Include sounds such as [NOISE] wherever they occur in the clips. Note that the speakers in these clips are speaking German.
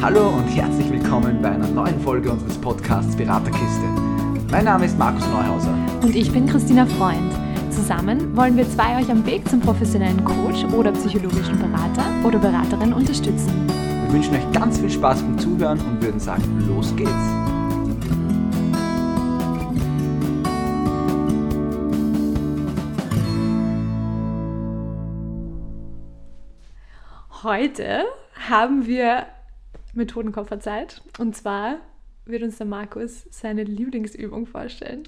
Hallo und herzlich willkommen bei einer neuen Folge unseres Podcasts Beraterkiste. Mein Name ist Markus Neuhauser. Und ich bin Christina Freund. Zusammen wollen wir zwei euch am Weg zum professionellen Coach oder psychologischen Berater oder Beraterin unterstützen. Wir wünschen euch ganz viel Spaß beim Zuhören und würden sagen, los geht's. Heute haben wir Methodenkofferzeit und zwar wird uns der Markus seine Lieblingsübung vorstellen.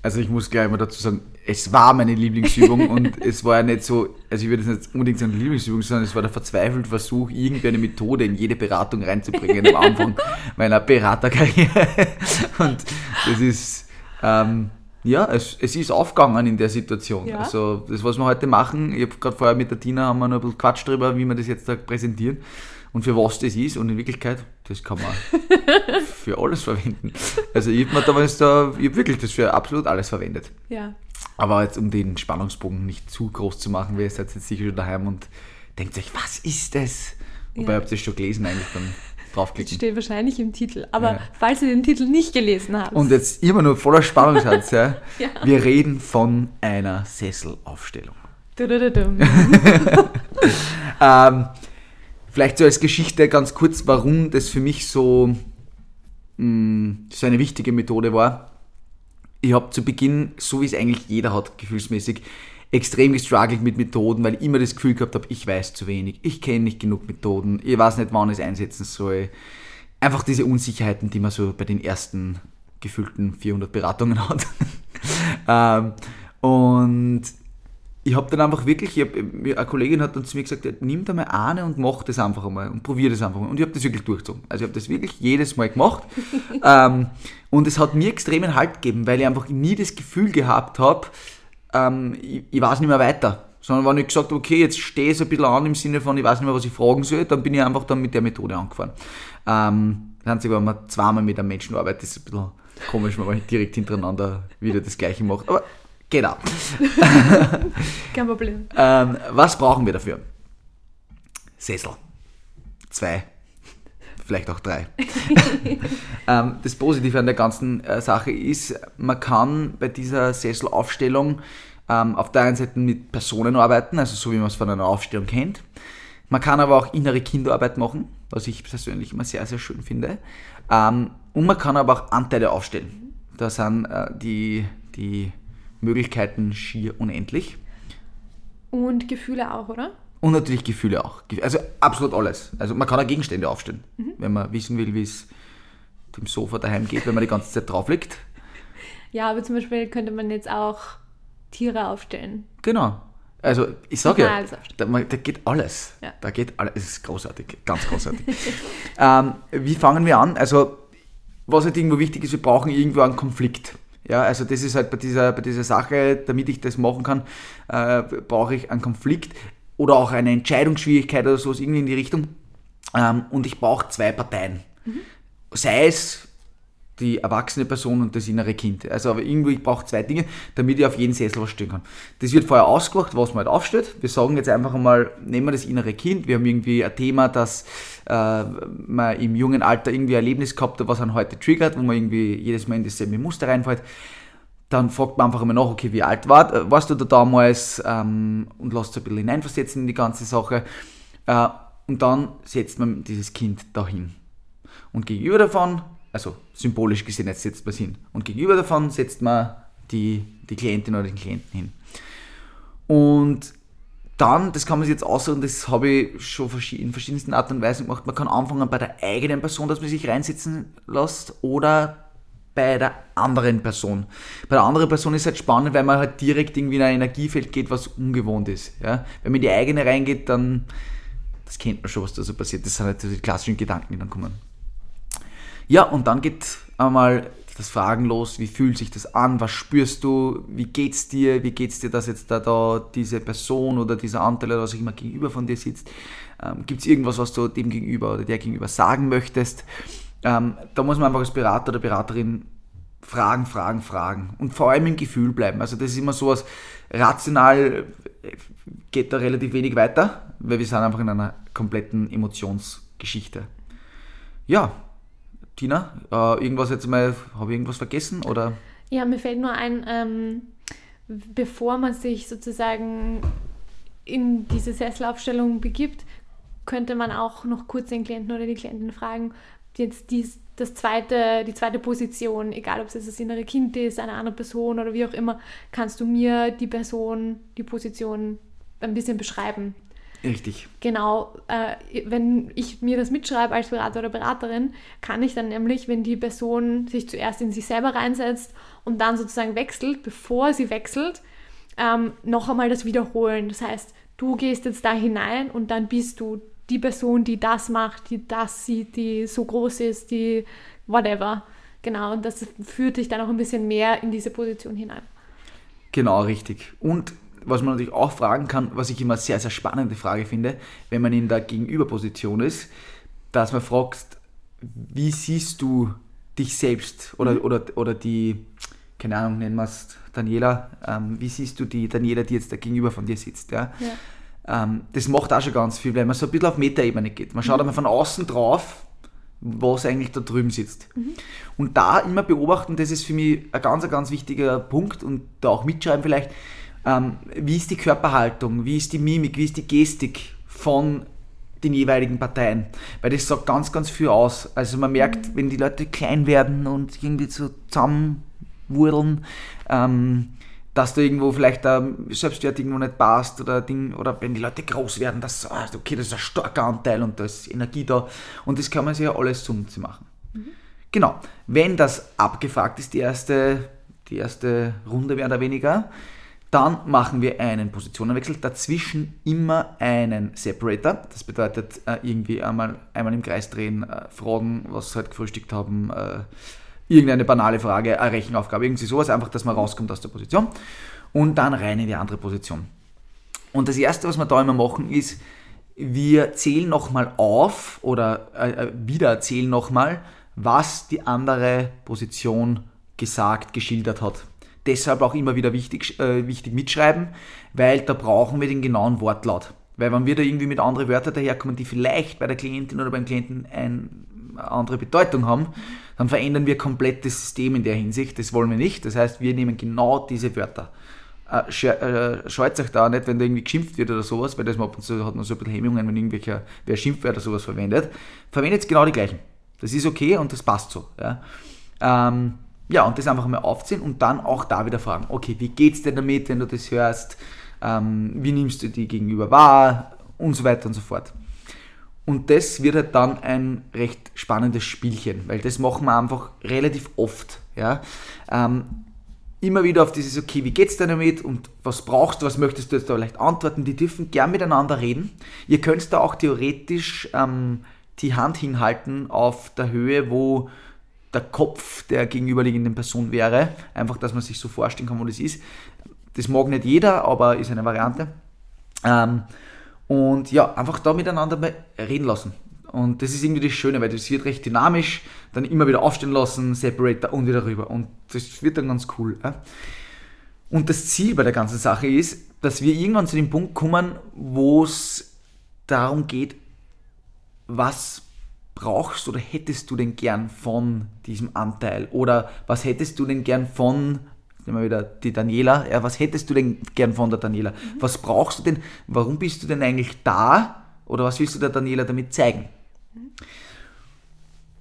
Also ich muss gleich mal dazu sagen, es war meine Lieblingsübung [LAUGHS] und es war ja nicht so, also ich würde es nicht unbedingt sagen Lieblingsübung, sondern es war der verzweifelte Versuch, irgendwie eine Methode in jede Beratung reinzubringen am Anfang [LAUGHS] meiner Beraterkarriere. Und das ist, ähm, ja, es, es ist aufgegangen in der Situation. Ja. Also das, was wir heute machen, ich habe gerade vorher mit der Tina haben wir noch ein bisschen Quatsch drüber, wie wir das jetzt da präsentieren und für was das ist. Und in Wirklichkeit, das kann man [LAUGHS] für alles verwenden. Also ich habe damals da, ich habe wirklich das für absolut alles verwendet. Ja. Aber jetzt, um den Spannungsbogen nicht zu groß zu machen, wir seid jetzt sicher schon daheim und denkt euch, was ist das? Wobei Ja. habt ihr es schon gelesen eigentlich dann Das draufklicken. steht wahrscheinlich im Titel. Aber Ja. falls ihr den Titel nicht gelesen habt, Und jetzt immer nur voller Spannung seid, ja? [LAUGHS] Ja. Wir reden von einer Sesselaufstellung. Dudududum. [LAUGHS] Ähm, vielleicht so als Geschichte ganz kurz, warum das für mich so, mh, so eine wichtige Methode war. Ich habe zu Beginn, so wie es eigentlich jeder hat, gefühlsmäßig, extrem gestruggelt mit Methoden, weil ich immer das Gefühl gehabt habe, ich weiß zu wenig, ich kenne nicht genug Methoden, ich weiß nicht, wann ich es einsetzen soll. Einfach diese Unsicherheiten, die man so bei den ersten gefühlten 400 Beratungen [LAUGHS] hat. ähm, und ich habe dann einfach wirklich, ich hab, eine Kollegin hat dann zu mir gesagt, nimm da mal eine und mach das einfach einmal und probier das einfach mal. Und ich habe das wirklich durchgezogen. Also ich habe das wirklich jedes Mal gemacht. [LAUGHS] ähm, und es hat mir extremen Halt gegeben, weil ich einfach nie das Gefühl gehabt habe, ähm, ich, ich weiß nicht mehr weiter. Sondern wenn ich gesagt habe, okay, jetzt stehe ich so ein bisschen an im Sinne von, ich weiß nicht mehr, was ich fragen soll, dann bin ich einfach dann mit der Methode angefahren. Ähm, das Einzige, wenn man zweimal mit einem Menschen arbeitet, ist ein bisschen komisch, wenn man direkt hintereinander wieder das Gleiche macht. Aber genau. [LAUGHS] Kein Problem. Ähm, was brauchen wir dafür? Sessel. Zwei. Vielleicht auch drei. [LAUGHS] ähm, das Positive an der ganzen äh, Sache ist, man kann bei dieser Sesselaufstellung ähm, auf der einen Seite mit Personen arbeiten, also so wie man es von einer Aufstellung kennt. Man kann aber auch innere Kinderarbeit machen, was ich persönlich immer sehr, sehr schön finde. Ähm, und man kann aber auch Anteile aufstellen. Da sind äh, die, die Möglichkeiten schier unendlich. Und Gefühle auch, oder? Und natürlich Gefühle auch. Also absolut alles. Also man kann auch Gegenstände aufstellen, wenn man wissen will, wie es dem Sofa daheim geht, wenn man die ganze Zeit drauf liegt. Ja, aber zum Beispiel könnte man jetzt auch Tiere aufstellen. Genau. Also ich sage ja, da, da geht alles. Ja. Da geht alles. Es ist großartig, ganz großartig. [LAUGHS] ähm, wie fangen wir an? Also was halt irgendwo wichtig ist, wir brauchen irgendwo einen Konflikt. Ja, also das ist halt bei dieser, bei dieser Sache, damit ich das machen kann, äh, brauche ich einen Konflikt oder auch eine Entscheidungsschwierigkeit oder sowas irgendwie in die Richtung. Ähm, und ich brauche zwei Parteien. Sei es die erwachsene Person und das innere Kind. Also aber irgendwie, ich brauche zwei Dinge, damit ich auf jeden Sessel was stellen kann. Das wird vorher ausgemacht, was man halt aufstellt. Wir sagen jetzt einfach einmal, nehmen wir das innere Kind. Wir haben irgendwie ein Thema, das äh, man im jungen Alter irgendwie ein Erlebnis gehabt hat, was einen heute triggert, wo man irgendwie jedes Mal in dasselbe Muster reinfällt. Dann fragt man einfach immer nach, okay, wie alt war, äh, warst du da damals ähm, und lässt ein bisschen hineinversetzen in die ganze Sache. Äh, und dann setzt man dieses Kind dahin. Und gegenüber davon, also symbolisch gesehen, jetzt setzt man es hin. Und gegenüber davon setzt man die, die Klientin oder den Klienten hin. Und dann, das kann man sich jetzt aussuchen, das habe ich schon in verschiedensten Arten und Weisen gemacht. Man kann anfangen bei der eigenen Person, dass man sich reinsetzen lässt, oder bei der anderen Person. Bei der anderen Person ist halt spannend, weil man halt direkt irgendwie in ein Energiefeld geht, was ungewohnt ist. Ja? Wenn man in die eigene reingeht, dann, das kennt man schon, was da so passiert. Das sind halt die klassischen Gedanken, die dann kommen. Ja, und dann geht einmal das Fragen los, wie fühlt sich das an, was spürst du, wie geht's dir, wie geht's dir, dass jetzt da, da diese Person oder dieser Anteil oder was auch immer gegenüber von dir sitzt. Ähm, Gibt es irgendwas, was du dem gegenüber oder der gegenüber sagen möchtest? Ähm, da muss man einfach als Berater oder Beraterin fragen, fragen, fragen und vor allem im Gefühl bleiben. Also das ist immer sowas, rational äh, geht da relativ wenig weiter, weil wir sind einfach in einer kompletten Emotionsgeschichte. ja, Tina, äh, irgendwas jetzt mal, habe ich irgendwas vergessen oder? Ja, mir fällt nur ein, ähm, bevor man sich sozusagen in diese Sesselaufstellung begibt, könnte man auch noch kurz den Klienten oder die Klientin fragen, jetzt dies, das zweite, die zweite Position, egal ob es das innere Kind ist, eine andere Person oder wie auch immer, kannst du mir die Person, die Position ein bisschen beschreiben. Richtig. Genau, äh, wenn ich mir das mitschreibe als Berater oder Beraterin, kann ich dann nämlich, wenn die Person sich zuerst in sich selber reinsetzt und dann sozusagen wechselt, bevor sie wechselt, ähm, noch einmal das wiederholen. Das heißt, du gehst jetzt da hinein und dann bist du die Person, die das macht, die das sieht, die so groß ist, die whatever. Genau, und das führt dich dann auch ein bisschen mehr in diese Position hinein. Genau, richtig. Und was man natürlich auch fragen kann, was ich immer sehr, sehr spannende Frage finde, wenn man in der Gegenüberposition ist, dass man fragt, wie siehst du dich selbst oder, mhm. oder, oder die, keine Ahnung, nennen wir es Daniela, ähm, wie siehst du die Daniela, die jetzt da gegenüber von dir sitzt? Ja? ja. Ähm, das macht auch schon ganz viel, weil man so ein bisschen auf Metaebene geht. Man schaut mhm. einmal von außen drauf, was eigentlich da drüben sitzt. Mhm. Und da immer beobachten, das ist für mich ein ganz, ganz wichtiger Punkt und da auch mitschreiben vielleicht, ähm, wie ist die Körperhaltung, wie ist die Mimik, wie ist die Gestik von den jeweiligen Parteien. Weil das sagt ganz, ganz viel aus. Also man merkt, mhm. wenn die Leute klein werden und irgendwie so zusammenwurdeln, ähm, dass da irgendwo vielleicht der Selbstwert irgendwo nicht passt oder Ding, oder wenn die Leute groß werden, dass ah, okay, das ist ein starker Anteil und da ist Energie da und das kann man sich ja alles zu machen. Mhm. Genau, wenn das abgefragt ist, die erste, die erste Runde mehr oder weniger, dann machen wir einen Positionenwechsel, dazwischen immer einen Separator. Das bedeutet äh, irgendwie einmal, einmal im Kreis drehen, äh, fragen, was sie halt gefrühstückt haben, äh, irgendeine banale Frage, eine Rechenaufgabe, irgendwie sowas, einfach, dass man rauskommt aus der Position und dann rein in die andere Position. Und das Erste, was wir da immer machen, ist, wir zählen nochmal auf oder wieder erzählen nochmal, was die andere Position gesagt, geschildert hat deshalb auch immer wieder wichtig, äh, wichtig mitschreiben, weil da brauchen wir den genauen Wortlaut. Weil wenn wir da irgendwie mit anderen Wörtern daherkommen, die vielleicht bei der Klientin oder beim Klienten eine andere Bedeutung haben, dann verändern wir komplett das System in der Hinsicht. Das wollen wir nicht. Das heißt, wir nehmen genau diese Wörter. Äh, äh, scheut euch da nicht, wenn da irgendwie geschimpft wird oder sowas, weil das man ab und zu hat man so ein bisschen Hemmungen, wenn irgendwelcher, wer Schimpfwörter sowas verwendet. Verwendet genau die gleichen. Das ist okay und das passt so. Ja. Ähm, ja, und das einfach mal aufziehen und dann auch da wieder fragen, okay, wie geht's dir damit, wenn du das hörst? Ähm, wie nimmst du die gegenüber wahr? Und so weiter und so fort. Und das wird halt dann ein recht spannendes Spielchen, weil das machen wir einfach relativ oft. Ja? Ähm, immer wieder auf dieses, okay, wie geht's dir damit und was brauchst du, was möchtest du jetzt da vielleicht antworten? Die dürfen gern miteinander reden. Ihr könnt da auch theoretisch ähm, die Hand hinhalten auf der Höhe, wo der Kopf der gegenüberliegenden Person wäre. Einfach, dass man sich so vorstellen kann, wo das ist. Das mag nicht jeder, aber ist eine Variante. Ähm, und ja, einfach da miteinander reden lassen. Und das ist irgendwie das Schöne, weil das wird recht dynamisch, dann immer wieder aufstehen lassen, Separator und wieder rüber. Und das wird dann ganz cool. Ja? Und das Ziel bei der ganzen Sache ist, dass wir irgendwann zu dem Punkt kommen, wo es darum geht, was brauchst oder hättest du denn gern von diesem Anteil? Oder was hättest du denn gern von, nehmen wir wieder die Daniela, ja, was hättest du denn gern von der Daniela? Mhm. Was brauchst du denn? Warum bist du denn eigentlich da? Oder was willst du der Daniela damit zeigen? Mhm.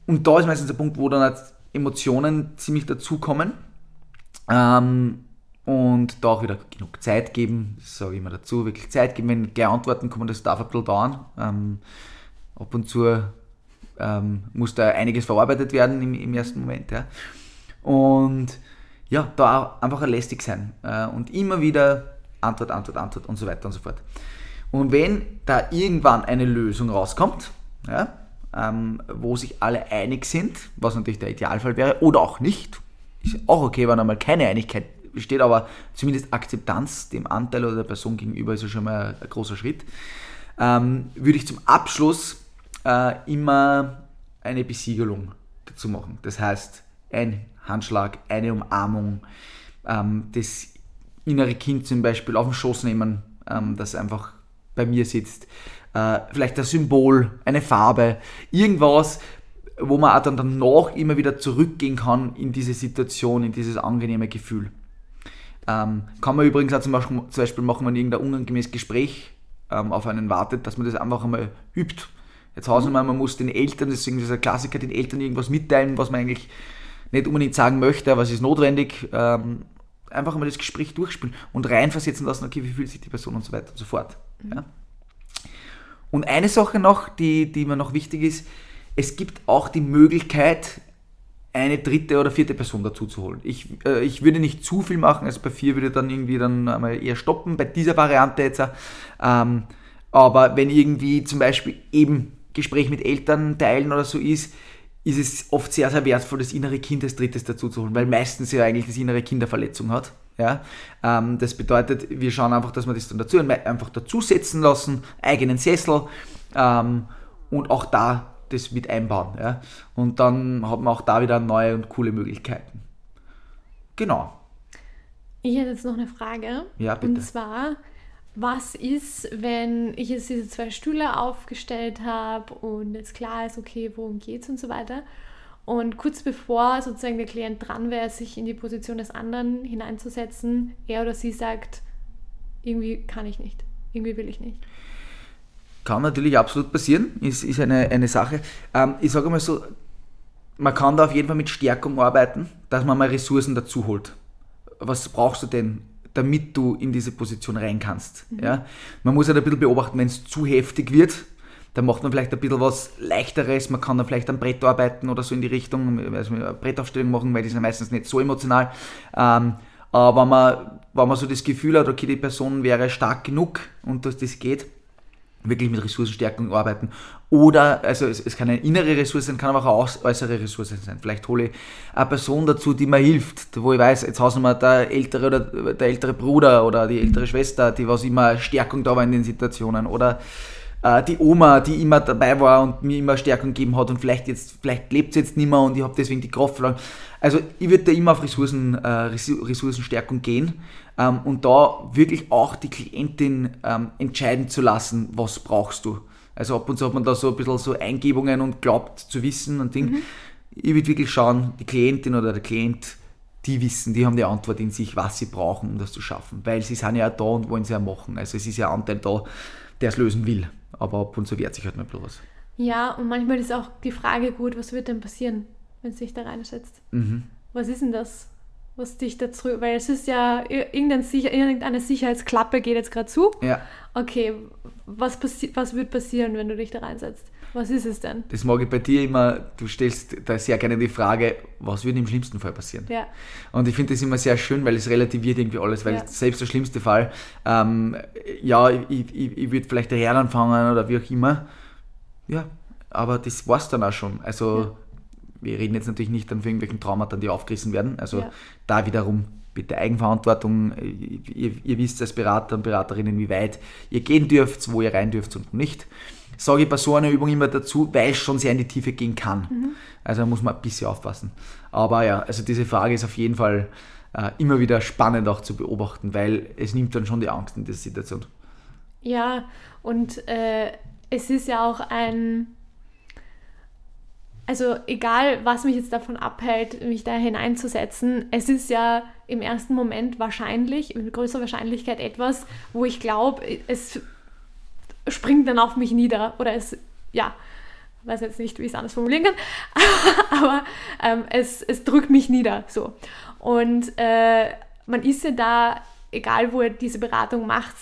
Und da ist meistens der Punkt, wo dann halt Emotionen ziemlich dazukommen. Ähm, und da auch wieder genug Zeit geben, das sage ich immer dazu, wirklich Zeit geben, wenn gleich Antworten kommen, das darf ein bisschen dauern. Ähm, ab und zu ähm, muss da einiges verarbeitet werden im, im ersten Moment. Ja. Und ja, da einfach lästig sein äh, und immer wieder Antwort, Antwort, Antwort und so weiter und so fort. Und wenn da irgendwann eine Lösung rauskommt, ja, ähm, wo sich alle einig sind, was natürlich der Idealfall wäre, oder auch nicht, ist auch okay, wenn einmal keine Einigkeit besteht, aber zumindest Akzeptanz dem Anteil oder der Person gegenüber ist ja schon mal ein großer Schritt, ähm, würde ich zum Abschluss äh, immer eine Besiegelung dazu machen. Das heißt, ein Handschlag, eine Umarmung, ähm, das innere Kind zum Beispiel auf den Schoß nehmen, ähm, das einfach bei mir sitzt. Äh, vielleicht ein Symbol, eine Farbe, irgendwas, wo man auch dann danach immer wieder zurückgehen kann in diese Situation, in dieses angenehme Gefühl. Ähm, kann man übrigens auch zum Beispiel, zum Beispiel machen, wenn irgendein unangenehmes Gespräch ähm, auf einen wartet, dass man das einfach einmal übt. Jetzt Hausnummer, man muss den Eltern, deswegen ist es ein Klassiker, den Eltern irgendwas mitteilen, was man eigentlich nicht unbedingt sagen möchte, aber es ist notwendig. Ähm, einfach einmal das Gespräch durchspielen und reinversetzen lassen, okay, wie fühlt sich die Person und so weiter und so fort. Mhm. Ja. Und eine Sache noch, die, die mir noch wichtig ist, es gibt auch die Möglichkeit, eine dritte oder vierte Person dazu zu holen. Ich, äh, ich würde nicht zu viel machen, also bei vier würde ich dann irgendwie dann einmal eher stoppen, bei dieser Variante jetzt. Ähm, aber wenn irgendwie zum Beispiel eben Gespräch mit Eltern teilen oder so ist, ist es oft sehr, sehr wertvoll, das innere Kind als drittes dazu zu holen, weil meistens ja eigentlich das innere Kind eine Verletzung hat. Ja? Ähm, das bedeutet, wir schauen einfach, dass wir das dann dazu einfach dazusetzen lassen, eigenen Sessel ähm, und auch da das mit einbauen. Ja? Und dann hat man auch da wieder neue und coole Möglichkeiten. Genau. Ich hätte jetzt noch eine Frage. Ja, bitte. Und zwar, was ist, wenn ich jetzt diese zwei Stühle aufgestellt habe und jetzt klar ist, okay, worum geht es und so weiter. Und kurz bevor sozusagen der Klient dran wäre, sich in die Position des anderen hineinzusetzen, er oder sie sagt, irgendwie kann ich nicht, irgendwie will ich nicht. Kann natürlich absolut passieren, ist, ist eine, eine Sache. Ähm, ich sage mal so, man kann da auf jeden Fall mit Stärkung arbeiten, dass man mal Ressourcen dazu holt. Was brauchst du denn? Damit du in diese Position rein kannst. Mhm. Ja? Man muss halt ein bisschen beobachten, wenn es zu heftig wird, dann macht man vielleicht ein bisschen was Leichteres, man kann dann vielleicht am Brett arbeiten oder so in die Richtung, also eine Brettaufstellung machen, weil die sind meistens nicht so emotional. Ähm, aber wenn man, wenn man so das Gefühl hat, okay, die Person wäre stark genug und dass das geht, wirklich mit Ressourcenstärkung arbeiten. Oder, also es, es kann eine innere Ressource sein, kann aber auch eine äußere Ressource sein. Vielleicht hole ich eine Person dazu, die mir hilft, wo ich weiß, jetzt hausen wir der ältere oder der ältere Bruder oder die ältere Schwester, die was immer Stärkung da war in den Situationen. Oder äh, die Oma, die immer dabei war und mir immer Stärkung gegeben hat und vielleicht jetzt, vielleicht lebt sie jetzt nicht mehr und ich habe deswegen die Kraft verloren. Also ich würde da immer auf Ressourcen, äh, Ressourcenstärkung gehen ähm, und da wirklich auch die Klientin ähm, entscheiden zu lassen, was brauchst du. Also ab und zu hat man da so ein bisschen so Eingebungen und glaubt zu wissen und Ding. Mhm. Ich würde wirklich schauen, die Klientin oder der Klient, die wissen, die haben die Antwort in sich, was sie brauchen, um das zu schaffen. Weil sie sind ja da und wollen es ja machen. Also es ist ja ein Anteil da, der es lösen will. Aber ab und zu wehrt sich halt mal bloß. Ja, und manchmal ist auch die Frage gut, was wird denn passieren, wenn es sich da reinsetzt? Mhm. Was ist denn das, was dich dazu, weil es ist ja, irgendein Sicher, irgendeine Sicherheitsklappe geht jetzt gerade zu. Ja. Okay, was, passi was wird passieren, wenn du dich da reinsetzt? Was ist es denn? Das mag ich bei dir immer, du stellst da sehr gerne die Frage, was würde im schlimmsten Fall passieren? Ja. Und ich finde das immer sehr schön, weil es relativiert irgendwie alles, weil ja. selbst der schlimmste Fall, ähm, ja, ich, ich, ich würde vielleicht daher anfangen oder wie auch immer, ja, aber das war es dann auch schon. Also ja wir reden jetzt natürlich nicht an irgendwelchen Traumata, die aufgerissen werden. Also ja. da wiederum bitte Eigenverantwortung. Ihr, ihr, wisst als Berater und Beraterinnen, wie weit ihr gehen dürft, wo ihr rein dürft und nicht. Sage ich bei so einer Übung immer dazu, weil es schon sehr in die Tiefe gehen kann. Mhm. Also da muss man ein bisschen aufpassen. Aber ja, also diese Frage ist auf jeden Fall äh, immer wieder spannend auch zu beobachten, weil es nimmt dann schon die Angst in dieser Situation. Ja, und äh, es ist ja auch ein also egal, was mich jetzt davon abhält, mich da hineinzusetzen, es ist ja im ersten Moment wahrscheinlich, mit größerer Wahrscheinlichkeit etwas, wo ich glaube, es springt dann auf mich nieder oder es, ja, weiß jetzt nicht, wie ich es anders formulieren kann, [LAUGHS] aber ähm, es, es drückt mich nieder, so. Und äh, man ist ja da, egal wo ihr diese Beratung macht,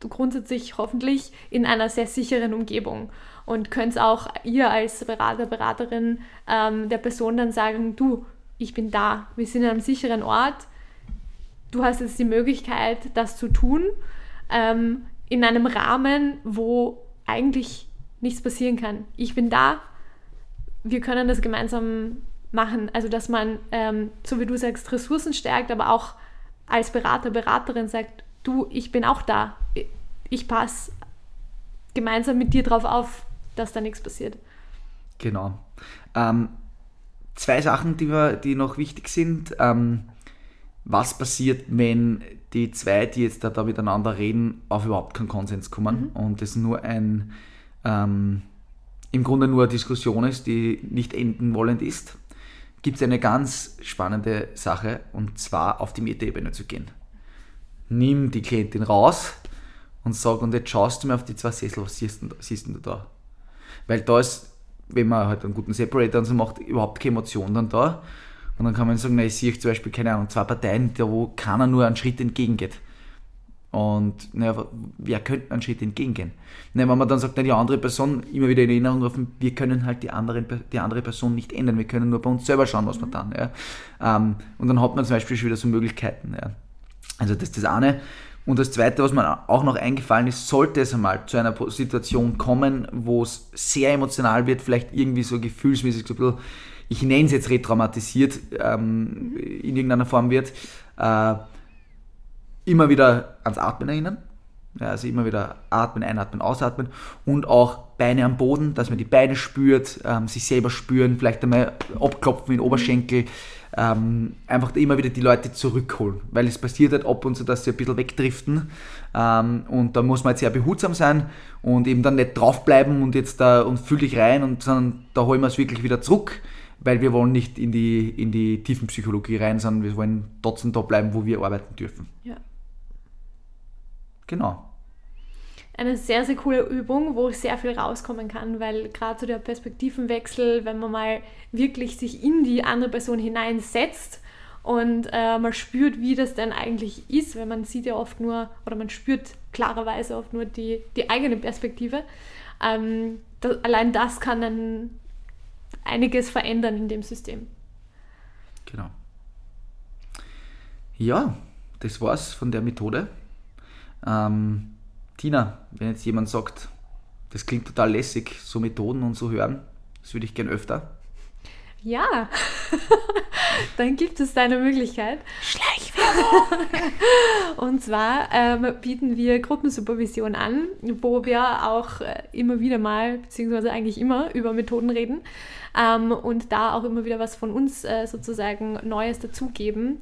grundsätzlich hoffentlich in einer sehr sicheren Umgebung und könnt auch ihr als Berater, Beraterin ähm, der Person dann sagen, du, ich bin da, wir sind an einem sicheren Ort, du hast jetzt die Möglichkeit, das zu tun, ähm, in einem Rahmen, wo eigentlich nichts passieren kann. Ich bin da, wir können das gemeinsam machen. Also, dass man, ähm, so wie du sagst, Ressourcen stärkt, aber auch als Berater, Beraterin sagt, du, ich bin auch da, ich passe gemeinsam mit dir drauf auf, dass da nichts passiert. Genau. Ähm, zwei Sachen, die, wir, die noch wichtig sind. Ähm, was passiert, wenn die zwei, die jetzt da, da miteinander reden, auf überhaupt keinen Konsens kommen mhm. und es nur ein ähm, im Grunde nur eine Diskussion ist, die nicht enden wollend ist, gibt es eine ganz spannende Sache und zwar auf die Metaebene zu gehen. Nimm die Klientin raus und sag, und jetzt schaust du mir auf die zwei Sessel, was siehst du, siehst du da? Weil da ist, wenn man halt einen guten Separator und so macht, überhaupt keine Emotion dann da. Und dann kann man sagen, na, ich sehe zum Beispiel, keine Ahnung, zwei Parteien, da wo keiner nur einen Schritt entgegengeht. Und naja, wer könnte einen Schritt entgegengehen? Na, wenn man dann sagt, na, die andere Person immer wieder in Erinnerung rufen, wir können halt die, anderen, die andere Person nicht ändern, wir können nur bei uns selber schauen, was wir dann. Ja. Ähm, und dann hat man zum Beispiel schon wieder so Möglichkeiten. Ja. Also das ist das eine. Und das Zweite, was mir auch noch eingefallen ist, sollte es einmal zu einer Situation kommen, wo es sehr emotional wird, vielleicht irgendwie so gefühlsmäßig so ein bisschen, ich nenne es jetzt retraumatisiert, ähm, in irgendeiner Form wird, äh, immer wieder ans Atmen erinnern. Ja, also immer wieder atmen, einatmen, ausatmen und auch Beine am Boden, dass man die Beine spürt, ähm, sich selber spüren, vielleicht einmal abklopfen in den Oberschenkel, ähm, einfach immer wieder die Leute zurückholen, weil es passiert halt ab und zu, dass sie ein bisschen wegdriften ähm, und da muss man jetzt sehr behutsam sein und eben dann nicht draufbleiben und jetzt da und fühl dich rein und sondern da holen wir es wirklich wieder zurück, weil wir wollen nicht in die, in die Tiefenpsychologie rein, sondern wir wollen trotzdem da bleiben, wo wir arbeiten dürfen. Ja. Genau. Eine sehr, sehr coole Übung, wo sehr viel rauskommen kann, weil gerade so der Perspektivenwechsel, wenn man mal wirklich sich in die andere Person hineinsetzt und äh, man spürt, wie das denn eigentlich ist, weil man sieht ja oft nur oder man spürt klarerweise oft nur die, die eigene Perspektive. Ähm, das, allein das kann dann einiges verändern in dem System. Genau. Ja, das war's von der Methode. Ähm, Tina, wenn jetzt jemand sagt, das klingt total lässig, so Methoden und so hören, das würde ich gern öfter. Ja, [LAUGHS] dann gibt es deine Möglichkeit. Schleichwerbung! [LAUGHS] und zwar ähm, bieten wir Gruppensupervision an, wo wir auch äh, immer wieder mal, beziehungsweise eigentlich immer über Methoden reden ähm, und da auch immer wieder was von uns äh, sozusagen Neues dazugeben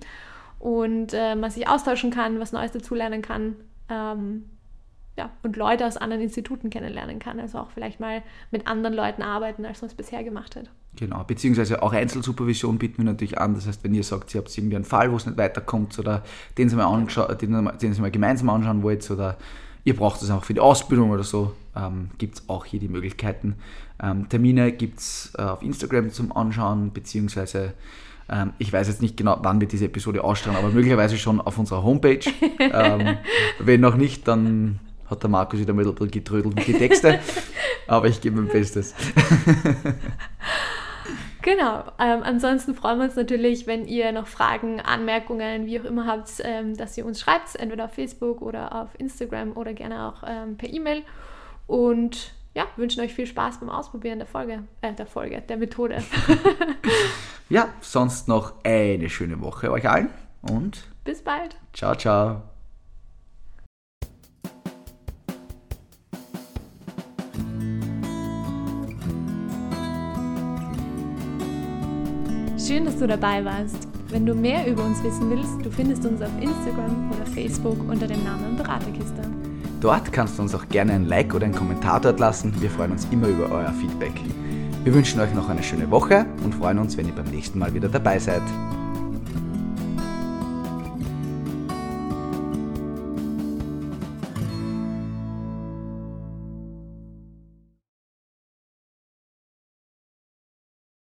und äh, man sich austauschen kann, was Neues dazulernen kann ähm, ja, und Leute aus anderen Instituten kennenlernen kann. Also auch vielleicht mal mit anderen Leuten arbeiten, als man es bisher gemacht hat. Genau, beziehungsweise auch Einzelsupervision bieten wir natürlich an. Das heißt, wenn ihr sagt, ihr habt irgendwie einen Fall, wo es nicht weiterkommt oder den Sie mal, den, den Sie mal gemeinsam anschauen wollt oder ihr braucht es auch für die Ausbildung oder so, ähm, gibt es auch hier die Möglichkeiten. Ähm, Termine gibt es äh, auf Instagram zum Anschauen, beziehungsweise ich weiß jetzt nicht genau, wann wir diese Episode ausstrahlen, aber möglicherweise schon auf unserer Homepage. [LAUGHS] ähm, wenn noch nicht, dann hat der Markus wieder ein bisschen getrödelt mit den Texten. aber ich gebe mein Bestes. Genau. Ähm, ansonsten freuen wir uns natürlich, wenn ihr noch Fragen, Anmerkungen, wie auch immer habt, ähm, dass ihr uns schreibt, entweder auf Facebook oder auf Instagram oder gerne auch ähm, per E-Mail. Und ja, wünschen euch viel Spaß beim Ausprobieren der Folge, äh, der Folge, der Methode. [LAUGHS] ja, sonst noch eine schöne Woche euch allen und bis bald. Ciao, ciao. Schön, dass du dabei warst. Wenn du mehr über uns wissen willst, du findest uns auf Instagram oder Facebook unter dem Namen Beraterkiste. Dort kannst du uns auch gerne ein Like oder einen Kommentar dort lassen. Wir freuen uns immer über euer Feedback. Wir wünschen euch noch eine schöne Woche und freuen uns, wenn ihr beim nächsten Mal wieder dabei seid.